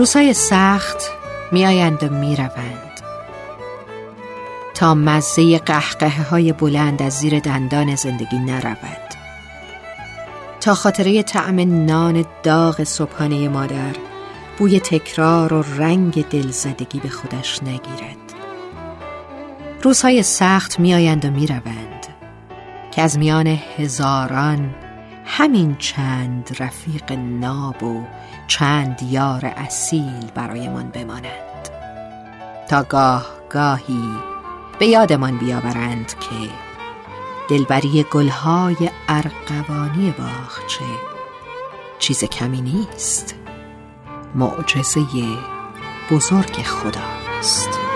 روزهای سخت میآیند و می‌روند. تا مزه قهقه های بلند از زیر دندان زندگی نرود. تا خاطره طعم نان داغ صبحانه مادر بوی تکرار و رنگ دلزدگی به خودش نگیرد. روزهای سخت میآیند و می‌روند که از میان هزاران همین چند رفیق ناب و چند یار اصیل برایمان بمانند. تا گاه گاهی به یادمان بیاورند که دلبری گلهای ارقوانی باغچه چیز کمی نیست. معجزه بزرگ خداست.